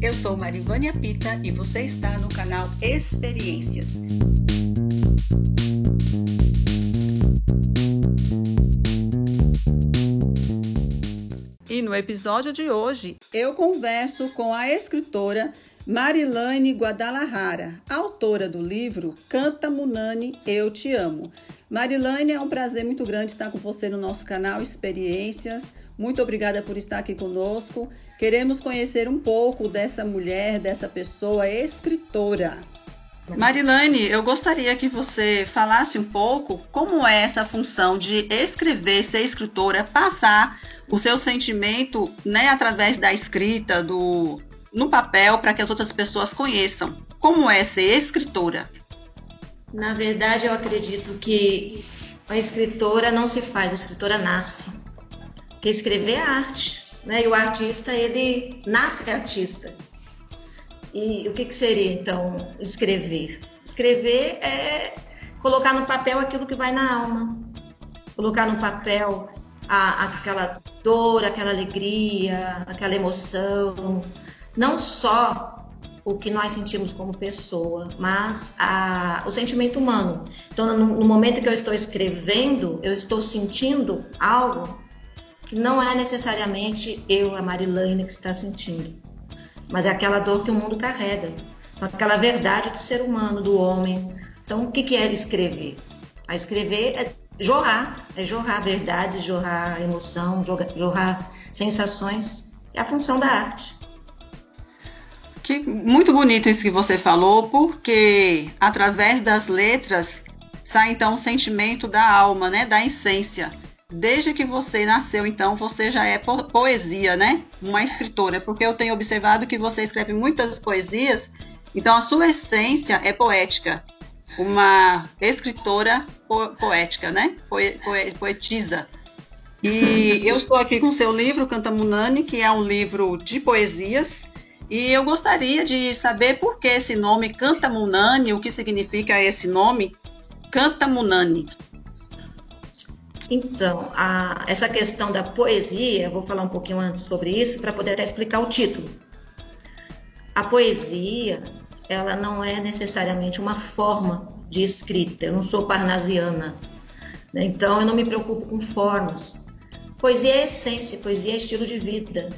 Eu sou Marivânia Pita e você está no canal Experiências. E no episódio de hoje, eu converso com a escritora Marilane Guadalajara, autora do livro Canta Munani, Eu Te Amo. Marilane, é um prazer muito grande estar com você no nosso canal Experiências. Muito obrigada por estar aqui conosco. Queremos conhecer um pouco dessa mulher, dessa pessoa escritora. Marilane, eu gostaria que você falasse um pouco como é essa função de escrever, ser escritora, passar o seu sentimento, né, através da escrita, do no papel, para que as outras pessoas conheçam. Como é ser escritora? Na verdade, eu acredito que a escritora não se faz, a escritora nasce. Porque escrever é arte, né? E o artista, ele nasce artista. E o que, que seria, então, escrever? Escrever é colocar no papel aquilo que vai na alma. Colocar no papel a, aquela dor, aquela alegria, aquela emoção. Não só o que nós sentimos como pessoa, mas a, o sentimento humano. Então, no, no, momento que eu estou escrevendo, eu estou sentindo algo que não é necessariamente eu, a Marilane, que está sentindo, mas é aquela dor que o mundo carrega, então, aquela verdade do ser humano, do homem. Então, o que, que é escrever? A escrever é jorrar, é jorrar verdades, jorrar emoção, jorrar, jorrar sensações. É a função da arte. Que muito bonito isso que você falou, porque através das letras sai então o sentimento da alma, né, da essência. Desde que você nasceu, então, você já é po poesia, né? Uma escritora, porque eu tenho observado que você escreve muitas poesias, então a sua essência é poética. Uma escritora po poética, né? Poe poetisa. E eu estou aqui com seu livro, Cantamunani, que é um livro de poesias, e eu gostaria de saber por que esse nome Canta Munani, o que significa esse nome Canta Munani. Então, a, essa questão da poesia, vou falar um pouquinho antes sobre isso para poder até explicar o título. A poesia, ela não é necessariamente uma forma de escrita. Eu não sou parnasiana, né? então eu não me preocupo com formas. Poesia é essência, poesia é estilo de vida.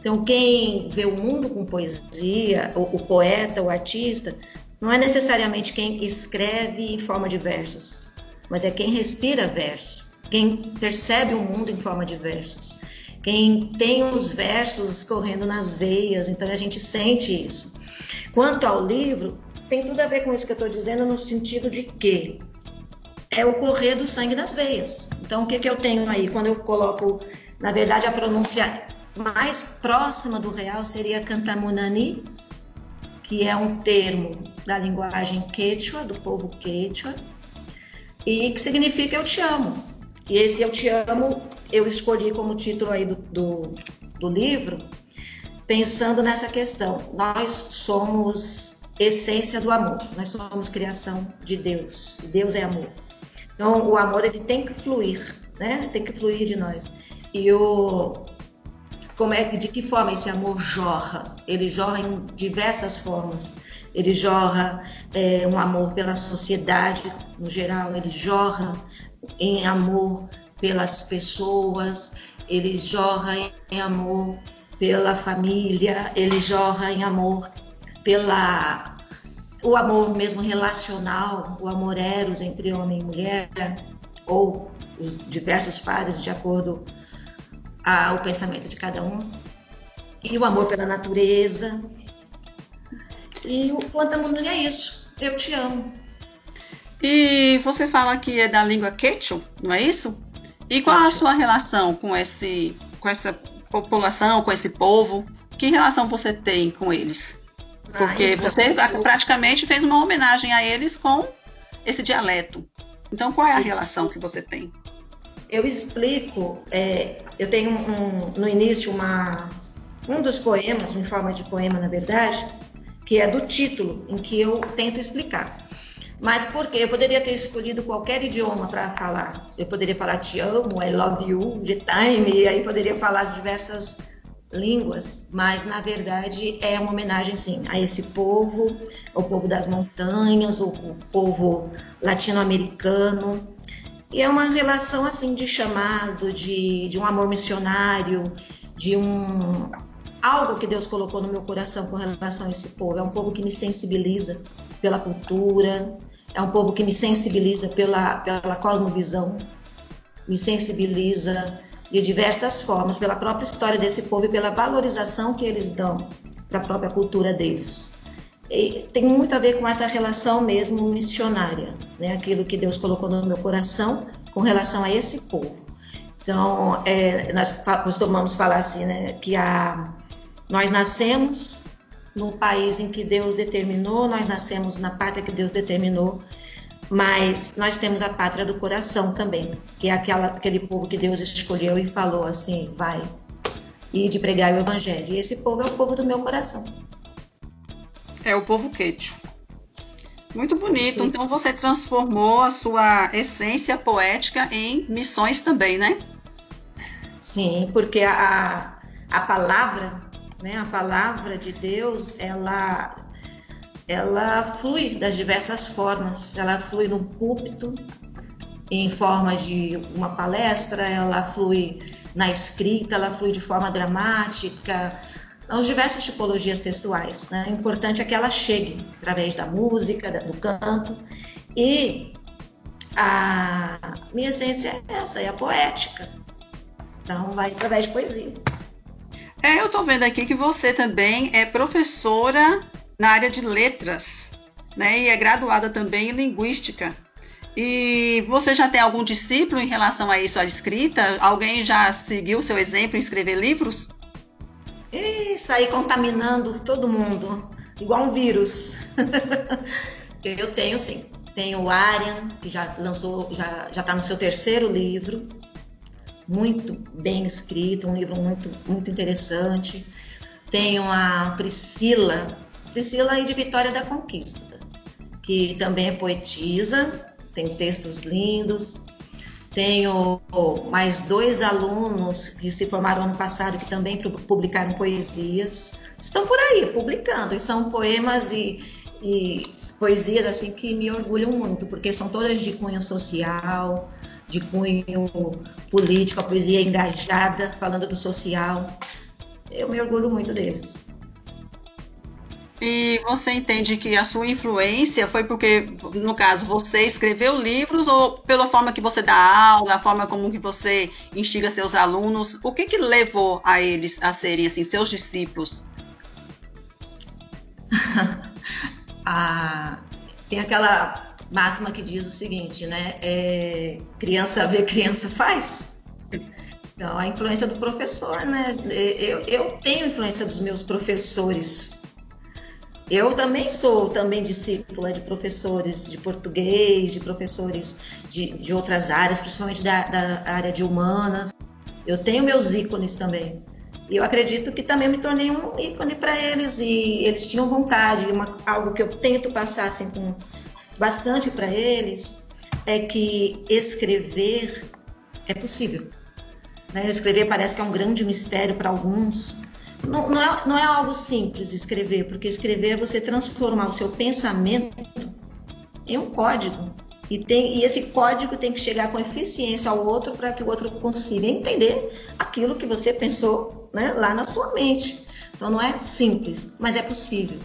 Então, quem vê o mundo com poesia, o, o poeta, o artista, não é necessariamente quem escreve em forma de versos, mas é quem respira verso, quem percebe o mundo em forma de versos, quem tem os versos correndo nas veias, então a gente sente isso. Quanto ao livro, tem tudo a ver com isso que eu estou dizendo, no sentido de que é o correr do sangue nas veias. Então, o que, que eu tenho aí? Quando eu coloco, na verdade, a pronúncia mais próxima do real seria Cantamunani, que é um termo da linguagem quechua, do povo quechua, e que significa eu te amo. E esse eu te amo eu escolhi como título aí do, do, do livro, pensando nessa questão. Nós somos essência do amor, nós somos criação de Deus, Deus é amor. Então, o amor ele tem que fluir, né? Tem que fluir de nós. E o, como é de que forma esse amor jorra? Ele jorra em diversas formas. Ele jorra é, um amor pela sociedade no geral, ele jorra em amor pelas pessoas, ele jorra em amor pela família, ele jorra em amor pela o amor mesmo relacional, o amor eros entre homem e mulher, ou os diversos pares de acordo a, o pensamento de cada um, e o amor pela natureza. E o Plantamundo é isso. Eu te amo. E você fala que é da língua quechua, não é isso? E qual a sua relação com esse, com essa população, com esse povo? Que relação você tem com eles? Porque ah, você eu... praticamente fez uma homenagem a eles com esse dialeto. Então, qual é a relação que você tem? Eu explico, é, eu tenho um, no início uma, um dos poemas, em forma de poema na verdade, que é do título, em que eu tento explicar. Mas por quê? Eu poderia ter escolhido qualquer idioma para falar. Eu poderia falar te amo, I love you, de time, e aí poderia falar as diversas línguas, mas na verdade é uma homenagem sim a esse povo, o povo das montanhas, o, o povo latino-americano. E é uma relação assim de chamado, de, de um amor missionário, de um algo que Deus colocou no meu coração com relação a esse povo. É um povo que me sensibiliza pela cultura, é um povo que me sensibiliza pela, pela cosmovisão, me sensibiliza de diversas formas, pela própria história desse povo e pela valorização que eles dão para a própria cultura deles. Tem muito a ver com essa relação mesmo missionária, né? aquilo que Deus colocou no meu coração com relação a esse povo. Então, é, nós costumamos falar assim, né, que a, nós nascemos no país em que Deus determinou, nós nascemos na pátria que Deus determinou, mas nós temos a pátria do coração também, que é aquela, aquele povo que Deus escolheu e falou assim: vai, e de pregar o evangelho. E esse povo é o povo do meu coração. É o povo quechua. Muito bonito. Então você transformou a sua essência poética em missões também, né? Sim, porque a, a palavra, né, a palavra de Deus, ela ela flui das diversas formas. Ela flui no púlpito, em forma de uma palestra, ela flui na escrita, ela flui de forma dramática, as diversas tipologias textuais. Né? O importante é que ela chegue através da música, do canto. E a minha essência é essa, é a poética. Então, vai através de poesia. É, eu estou vendo aqui que você também é professora na área de letras, né? E é graduada também em linguística. E você já tem algum discípulo em relação a isso, a escrita? Alguém já seguiu seu exemplo em escrever livros? E sair contaminando todo mundo, igual um vírus. Eu tenho sim. Tenho o Arian, que já lançou, já está no seu terceiro livro, muito bem escrito, um livro muito, muito interessante. Tenho a Priscila, Priscila aí de Vitória da Conquista, que também é poetisa, tem textos lindos. Tenho mais dois alunos que se formaram ano passado que também publicaram poesias. Estão por aí publicando, e são poemas e, e poesias assim que me orgulham muito, porque são todas de cunho social, de cunho político, a poesia engajada, falando do social. Eu me orgulho muito deles. E você entende que a sua influência foi porque, no caso, você escreveu livros ou pela forma que você dá aula, a forma como que você instiga seus alunos? O que que levou a eles a serem assim seus discípulos? ah, tem aquela máxima que diz o seguinte, né? É, criança vê, criança faz. Então, a influência do professor, né? Eu, eu tenho influência dos meus professores eu também sou também discípula de professores de português, de professores de, de outras áreas, principalmente da, da área de humanas. Eu tenho meus ícones também. E eu acredito que também me tornei um ícone para eles e eles tinham vontade. Uma, algo que eu tento passar assim, com bastante para eles é que escrever é possível. Né? Escrever parece que é um grande mistério para alguns, não, não, é, não é algo simples escrever, porque escrever é você transformar o seu pensamento em um código. E, tem, e esse código tem que chegar com eficiência ao outro para que o outro consiga entender aquilo que você pensou né, lá na sua mente. Então não é simples, mas é possível.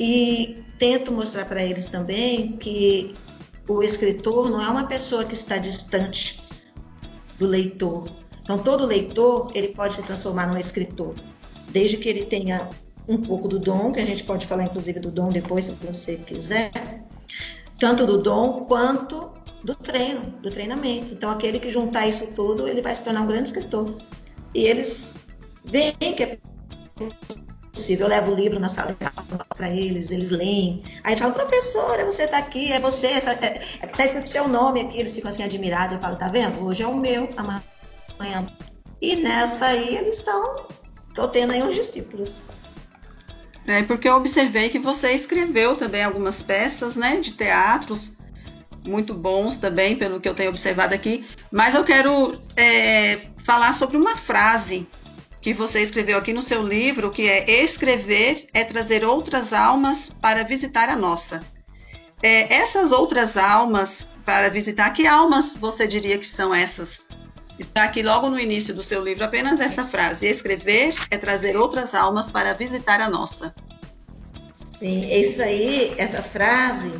E tento mostrar para eles também que o escritor não é uma pessoa que está distante do leitor. Então todo leitor ele pode se transformar num escritor desde que ele tenha um pouco do dom, que a gente pode falar inclusive do dom depois, se você quiser, tanto do dom quanto do treino, do treinamento. Então, aquele que juntar isso tudo, ele vai se tornar um grande escritor. E eles veem que é possível. Eu levo o livro na sala para eles, eles leem. Aí falam, professora, você está aqui, é você, está é, é, tá escrito seu nome aqui. Eles ficam assim admirados. Eu falo, tá vendo? Hoje é o meu, amanhã. E nessa aí eles estão Estou tendo aí uns discípulos. É, porque eu observei que você escreveu também algumas peças, né, de teatros, muito bons também, pelo que eu tenho observado aqui. Mas eu quero é, falar sobre uma frase que você escreveu aqui no seu livro, que é escrever é trazer outras almas para visitar a nossa. É, essas outras almas para visitar, que almas você diria que são essas? Está aqui logo no início do seu livro apenas essa frase: escrever é trazer outras almas para visitar a nossa. Sim, isso aí, essa frase,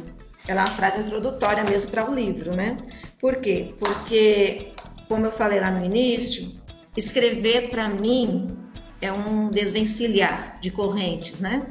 ela é uma frase introdutória mesmo para o livro, né? Por quê? Porque, como eu falei lá no início, escrever para mim é um desvencilhar de correntes, né?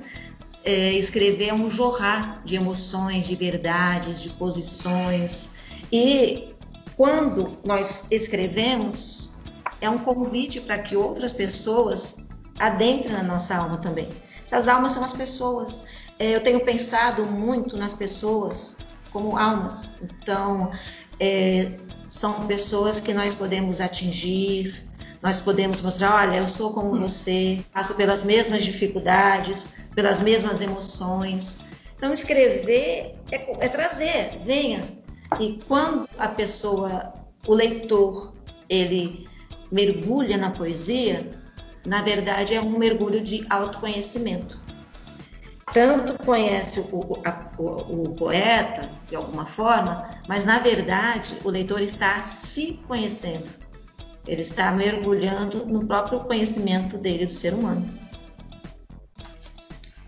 É, escrever é um jorrar de emoções, de verdades, de posições. E quando nós escrevemos, é um convite para que outras pessoas adentrem na nossa alma também. Essas almas são as pessoas. É, eu tenho pensado muito nas pessoas como almas. Então, é, são pessoas que nós podemos atingir, nós podemos mostrar: olha, eu sou como você, passo pelas mesmas dificuldades, pelas mesmas emoções. Então, escrever é, é trazer, venha. E quando a pessoa, o leitor, ele mergulha na poesia, na verdade é um mergulho de autoconhecimento. Tanto conhece o, a, o, o, poeta, de alguma forma, mas na verdade o leitor está se conhecendo. Ele está mergulhando no próprio conhecimento dele, do ser humano.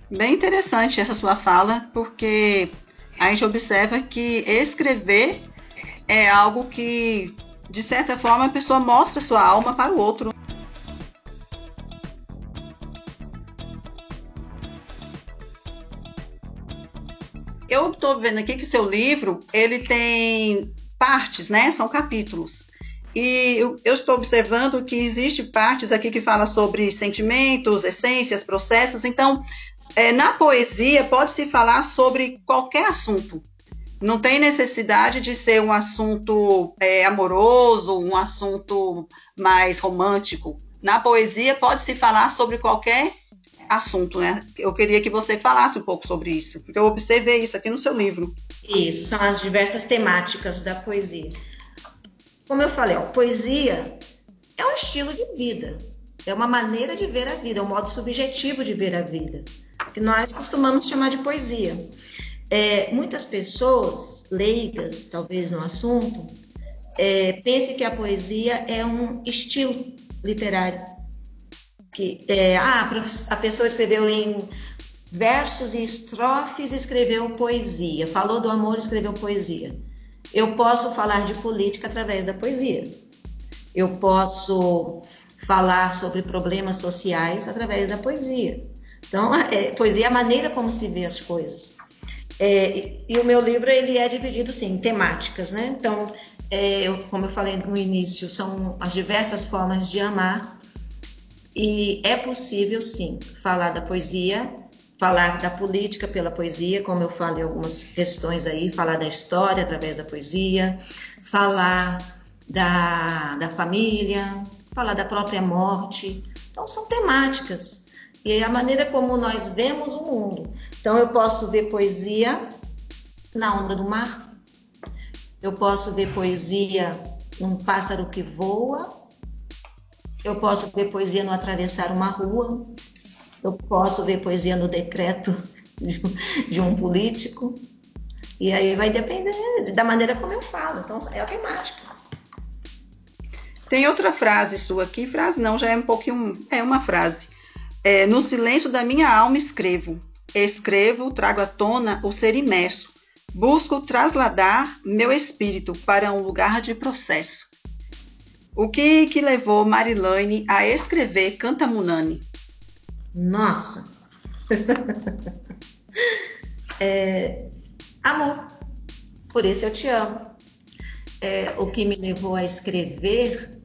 Bem interessante essa sua fala, porque a gente observa que escrever é algo que, de certa forma, a pessoa mostra sua alma para o outro. Eu estou vendo aqui que seu livro ele tem partes, né? São capítulos. E eu, estou observando que existe partes aqui que fala sobre sentimentos, essências, processos. Então, é, na poesia pode-se falar sobre qualquer assunto. Não tem necessidade de ser um assunto é, amoroso, um assunto mais romântico. Na poesia pode-se falar sobre qualquer assunto, né? Eu queria que você falasse um pouco sobre isso, porque eu observei isso aqui no seu livro. Isso, são as diversas temáticas da poesia. Como eu falei, ó, poesia é um estilo de vida, é uma maneira de ver a vida, é um modo subjetivo de ver a vida, que nós costumamos chamar de poesia. É, muitas pessoas leigas, talvez no assunto, é, pensem que a poesia é um estilo literário. Que, é, ah, a pessoa escreveu em versos e estrofes, escreveu poesia. Falou do amor, escreveu poesia. Eu posso falar de política através da poesia. Eu posso falar sobre problemas sociais através da poesia. Então, é, poesia é a maneira como se vê as coisas. É, e o meu livro ele é dividido sim, em temáticas, né? Então, é, eu, como eu falei no início, são as diversas formas de amar e é possível sim falar da poesia falar da política pela poesia, como eu falo em algumas questões aí, falar da história através da poesia, falar da, da família, falar da própria morte. Então, são temáticas. E a maneira como nós vemos o mundo. Então, eu posso ver poesia na onda do mar, eu posso ver poesia num pássaro que voa, eu posso ver poesia no atravessar uma rua, eu posso ver poesia no decreto de, de um político. E aí vai depender da maneira como eu falo. Então, é a temática. Tem outra frase sua aqui, frase não, já é um pouquinho, é uma frase. É, no silêncio da minha alma escrevo, escrevo, trago à tona o ser imerso, busco trasladar meu espírito para um lugar de processo. O que que levou Marilane a escrever Canta Munani? Nossa! é, amor. Por isso eu te amo. É, o que me levou a escrever,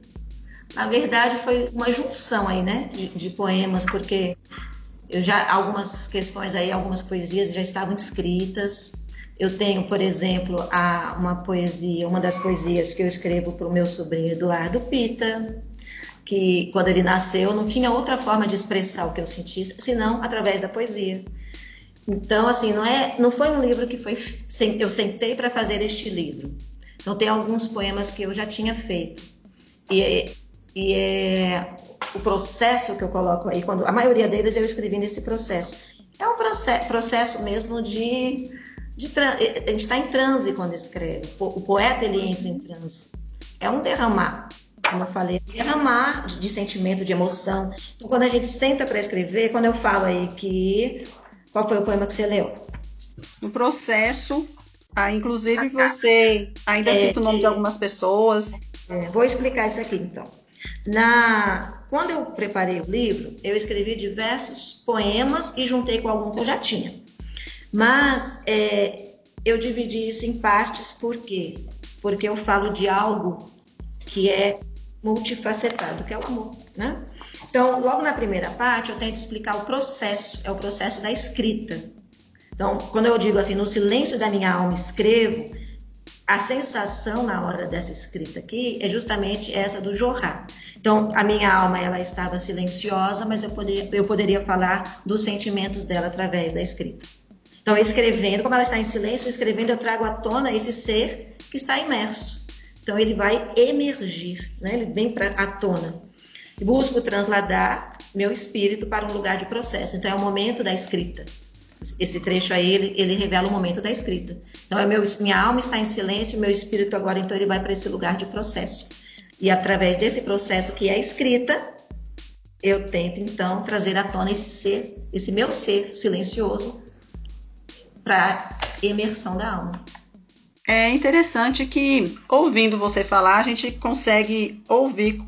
na verdade, foi uma junção aí, né, de, de poemas, porque eu já algumas questões aí, algumas poesias já estavam escritas. Eu tenho, por exemplo, a, uma poesia, uma das poesias que eu escrevo para o meu sobrinho Eduardo Pita. que quando ele nasceu não tinha outra forma de expressar o que eu sentisse, senão através da poesia. Então, assim, não é, não foi um livro que foi eu sentei para fazer este livro. Então tem alguns poemas que eu já tinha feito e, e é o processo que eu coloco aí, quando a maioria deles eu escrevi nesse processo. É um processo, mesmo de, de a gente está em transe quando escreve. O poeta ele entra em transe. É um derramar como eu falei, derramar de, de sentimento, de emoção. Então, quando a gente senta para escrever, quando eu falo aí que. Qual foi o poema que você leu? No processo, ah, inclusive você ainda é, cita o nome de algumas pessoas. É, vou explicar isso aqui então. Na, quando eu preparei o livro, eu escrevi diversos poemas e juntei com algum que eu já tinha. Mas é, eu dividi isso em partes, por quê? Porque eu falo de algo que é multifacetado, que é o amor, né? Então, logo na primeira parte, eu tento explicar o processo, é o processo da escrita. Então, quando eu digo assim, no silêncio da minha alma escrevo, a sensação na hora dessa escrita aqui é justamente essa do jorrar. Então, a minha alma ela estava silenciosa, mas eu poderia, eu poderia falar dos sentimentos dela através da escrita. Então, escrevendo, como ela está em silêncio, escrevendo, eu trago à tona esse ser que está imerso. Então ele vai emergir, né? ele vem para a tona. Busco transladar meu espírito para um lugar de processo. Então é o momento da escrita. Esse trecho aí ele, ele revela o momento da escrita. Então é meu, minha alma está em silêncio, meu espírito agora então ele vai para esse lugar de processo. E através desse processo que é escrita, eu tento então trazer à tona esse ser, esse meu ser silencioso para emersão da alma. É interessante que, ouvindo você falar, a gente consegue ouvir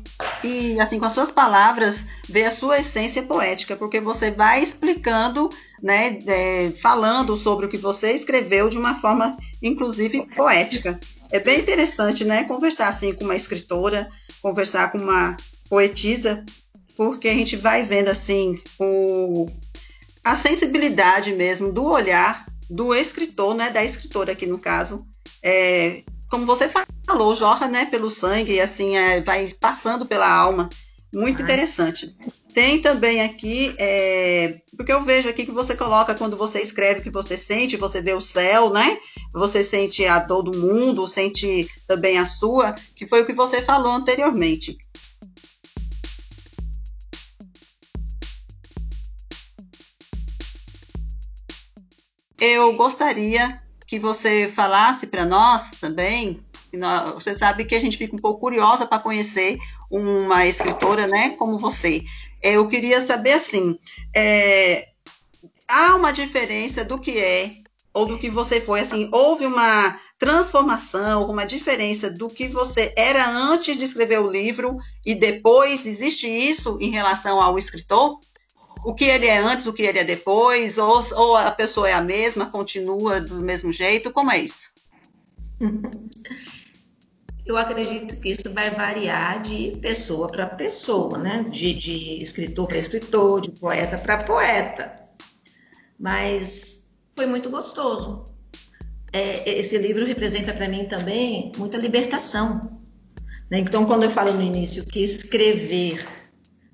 e, assim, com as suas palavras, ver a sua essência poética, porque você vai explicando, né, é, falando sobre o que você escreveu de uma forma, inclusive, poética. É bem interessante, né, conversar assim com uma escritora, conversar com uma poetisa, porque a gente vai vendo, assim, o, a sensibilidade mesmo do olhar do escritor, né, da escritora aqui no caso, é, como você falou, jorra né, pelo sangue e assim é, vai passando pela alma. Muito interessante. Tem também aqui, é, porque eu vejo aqui que você coloca quando você escreve que você sente, você vê o céu, né? Você sente a dor do mundo, sente também a sua, que foi o que você falou anteriormente. Eu gostaria que você falasse para nós também. Você sabe que a gente fica um pouco curiosa para conhecer uma escritora, né, como você. É, eu queria saber assim, é, há uma diferença do que é ou do que você foi, assim, houve uma transformação, uma diferença do que você era antes de escrever o livro e depois, existe isso em relação ao escritor? O que ele é antes, o que ele é depois, ou, ou a pessoa é a mesma, continua do mesmo jeito, como é isso? Eu acredito que isso vai variar de pessoa para pessoa, né? De, de escritor para escritor, de poeta para poeta. Mas foi muito gostoso. É, esse livro representa para mim também muita libertação. Né? Então, quando eu falo no início que escrever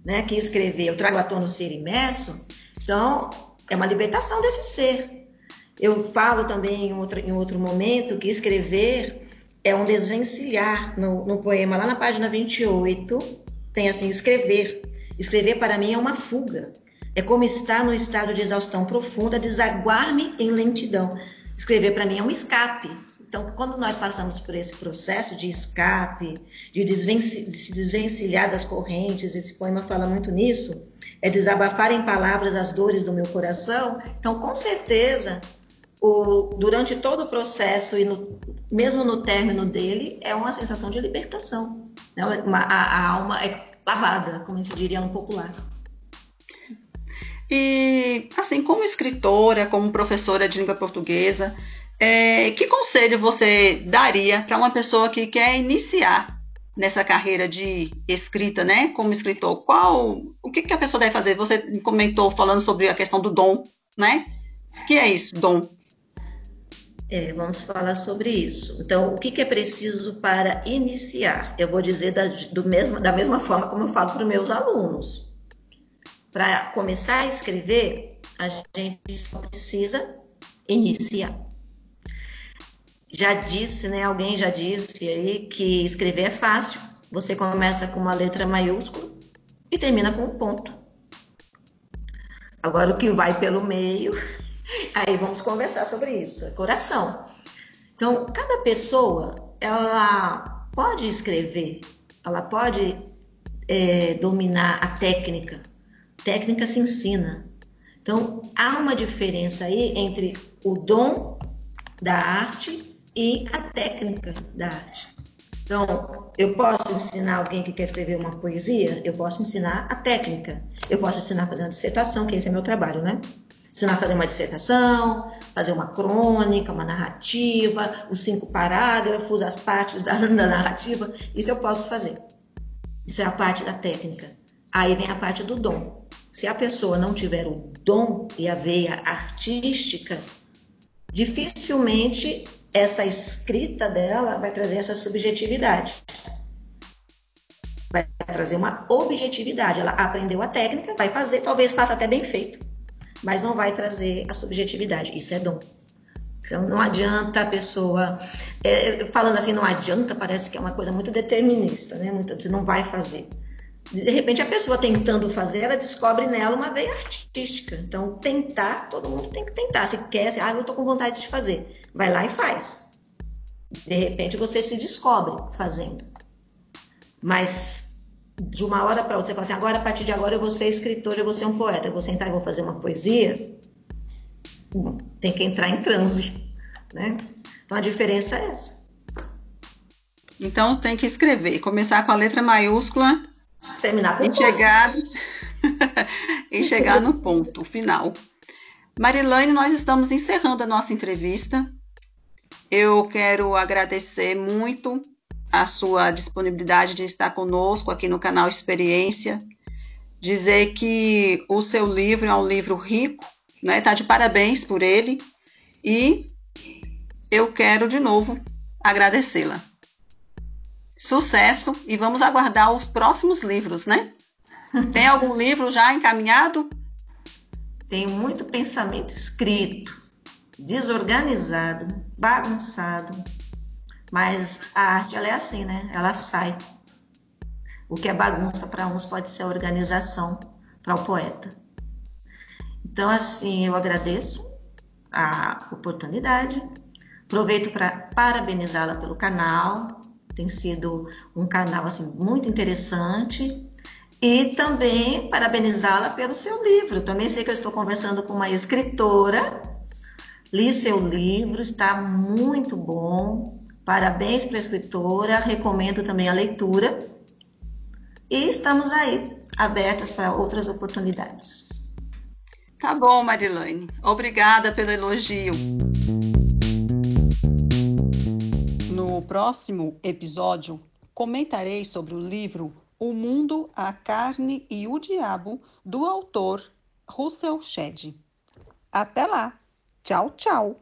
né, que escrever Eu trago à tona o ser imerso, então é uma libertação desse ser. Eu falo também em outro, em outro momento que escrever é um desvencilhar. No, no poema, lá na página 28, tem assim: escrever. Escrever para mim é uma fuga. É como estar no estado de exaustão profunda, desaguar-me em lentidão. Escrever para mim é um escape. Então, quando nós passamos por esse processo de escape, de, de se desvencilhar das correntes, esse poema fala muito nisso, é desabafar em palavras as dores do meu coração. Então, com certeza, o, durante todo o processo e no, mesmo no término dele, é uma sensação de libertação. Né? Uma, a, a alma é lavada, como se diria no popular. E, assim, como escritora, como professora de língua portuguesa, é, que conselho você daria para uma pessoa que quer iniciar nessa carreira de escrita, né? Como escritor, qual, o que, que a pessoa deve fazer? Você comentou falando sobre a questão do dom, né? O que é isso, dom? É, vamos falar sobre isso. Então, o que, que é preciso para iniciar? Eu vou dizer da, do da mesma forma como eu falo para os meus alunos. Para começar a escrever, a gente só precisa iniciar. Já disse, né? Alguém já disse aí que escrever é fácil. Você começa com uma letra maiúscula e termina com um ponto. Agora o que vai pelo meio, aí vamos conversar sobre isso, é coração. Então, cada pessoa, ela pode escrever, ela pode é, dominar a técnica. Técnica se ensina. Então, há uma diferença aí entre o dom da arte e a técnica da arte. Então, eu posso ensinar alguém que quer escrever uma poesia, eu posso ensinar a técnica. Eu posso ensinar a fazer uma dissertação, que esse é meu trabalho, né? Ensinar a fazer uma dissertação, fazer uma crônica, uma narrativa, os cinco parágrafos, as partes da, da narrativa. Isso eu posso fazer. Isso é a parte da técnica. Aí vem a parte do dom. Se a pessoa não tiver o dom e a veia artística, dificilmente essa escrita dela vai trazer essa subjetividade. Vai trazer uma objetividade. Ela aprendeu a técnica, vai fazer, talvez faça até bem feito, mas não vai trazer a subjetividade. Isso é dom. Então não adianta a pessoa. É, falando assim, não adianta, parece que é uma coisa muito determinista, né? Muita, você não vai fazer de repente a pessoa tentando fazer, ela descobre nela uma veia artística. Então, tentar, todo mundo tem que tentar. Se quer, se, ah, eu tô com vontade de fazer, vai lá e faz. De repente você se descobre fazendo. Mas de uma hora para outra, você fala assim, agora a partir de agora eu vou ser escritor, eu vou ser um poeta, eu vou sentar e vou fazer uma poesia. Tem que entrar em transe, né? Então a diferença é essa. Então tem que escrever, começar com a letra maiúscula terminar com e chegar, e chegar no ponto final. Marilane, nós estamos encerrando a nossa entrevista. Eu quero agradecer muito a sua disponibilidade de estar conosco aqui no canal Experiência. Dizer que o seu livro é um livro rico, né? Tá de parabéns por ele. E eu quero de novo agradecê-la sucesso e vamos aguardar os próximos livros, né? Tem algum livro já encaminhado? Tem muito pensamento escrito, desorganizado, bagunçado, mas a arte ela é assim, né? Ela sai. O que é bagunça para uns pode ser organização para o poeta. Então, assim, eu agradeço a oportunidade, aproveito para parabenizá-la pelo canal, tem sido um canal assim muito interessante. E também parabenizá-la pelo seu livro. Também sei que eu estou conversando com uma escritora. Li seu livro, está muito bom. Parabéns para a escritora, recomendo também a leitura. E estamos aí, abertas para outras oportunidades. Tá bom, Marilane. Obrigada pelo elogio. No próximo episódio, comentarei sobre o livro O Mundo, a Carne e o Diabo, do autor Russell Shedd. Até lá! Tchau, tchau!